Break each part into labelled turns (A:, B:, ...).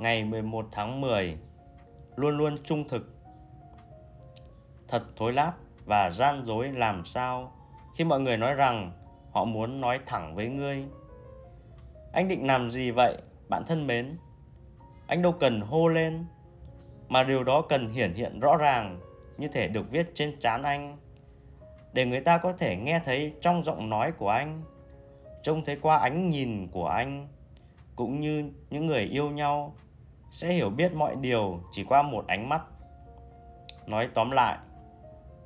A: ngày 11 tháng 10 luôn luôn trung thực. Thật thối lát và gian dối làm sao khi mọi người nói rằng họ muốn nói thẳng với ngươi. Anh định làm gì vậy, bạn thân mến? Anh đâu cần hô lên, mà điều đó cần hiển hiện rõ ràng như thể được viết trên trán anh để người ta có thể nghe thấy trong giọng nói của anh trông thấy qua ánh nhìn của anh cũng như những người yêu nhau sẽ hiểu biết mọi điều chỉ qua một ánh mắt. Nói tóm lại,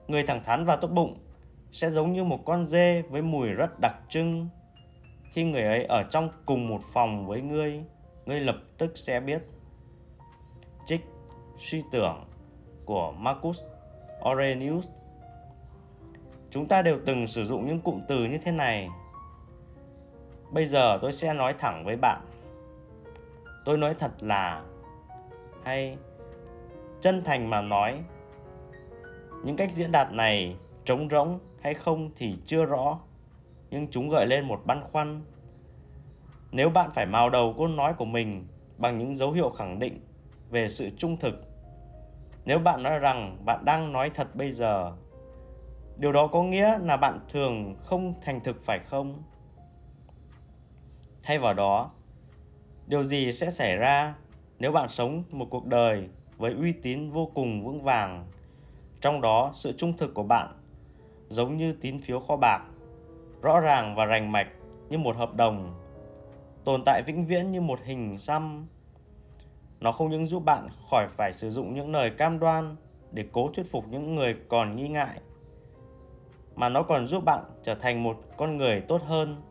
A: người thẳng thắn và tốt bụng sẽ giống như một con dê với mùi rất đặc trưng. Khi người ấy ở trong cùng một phòng với ngươi ngươi lập tức sẽ biết. Trích suy tưởng của Marcus Aurelius. Chúng ta đều từng sử dụng những cụm từ như thế này. Bây giờ tôi sẽ nói thẳng với bạn. Tôi nói thật là hay chân thành mà nói. Những cách diễn đạt này trống rỗng hay không thì chưa rõ, nhưng chúng gợi lên một băn khoăn. Nếu bạn phải mào đầu câu nói của mình bằng những dấu hiệu khẳng định về sự trung thực, nếu bạn nói rằng bạn đang nói thật bây giờ, điều đó có nghĩa là bạn thường không thành thực phải không? Thay vào đó, điều gì sẽ xảy ra nếu bạn sống một cuộc đời với uy tín vô cùng vững vàng, trong đó sự trung thực của bạn giống như tín phiếu kho bạc, rõ ràng và rành mạch như một hợp đồng, tồn tại vĩnh viễn như một hình xăm, nó không những giúp bạn khỏi phải sử dụng những lời cam đoan để cố thuyết phục những người còn nghi ngại, mà nó còn giúp bạn trở thành một con người tốt hơn.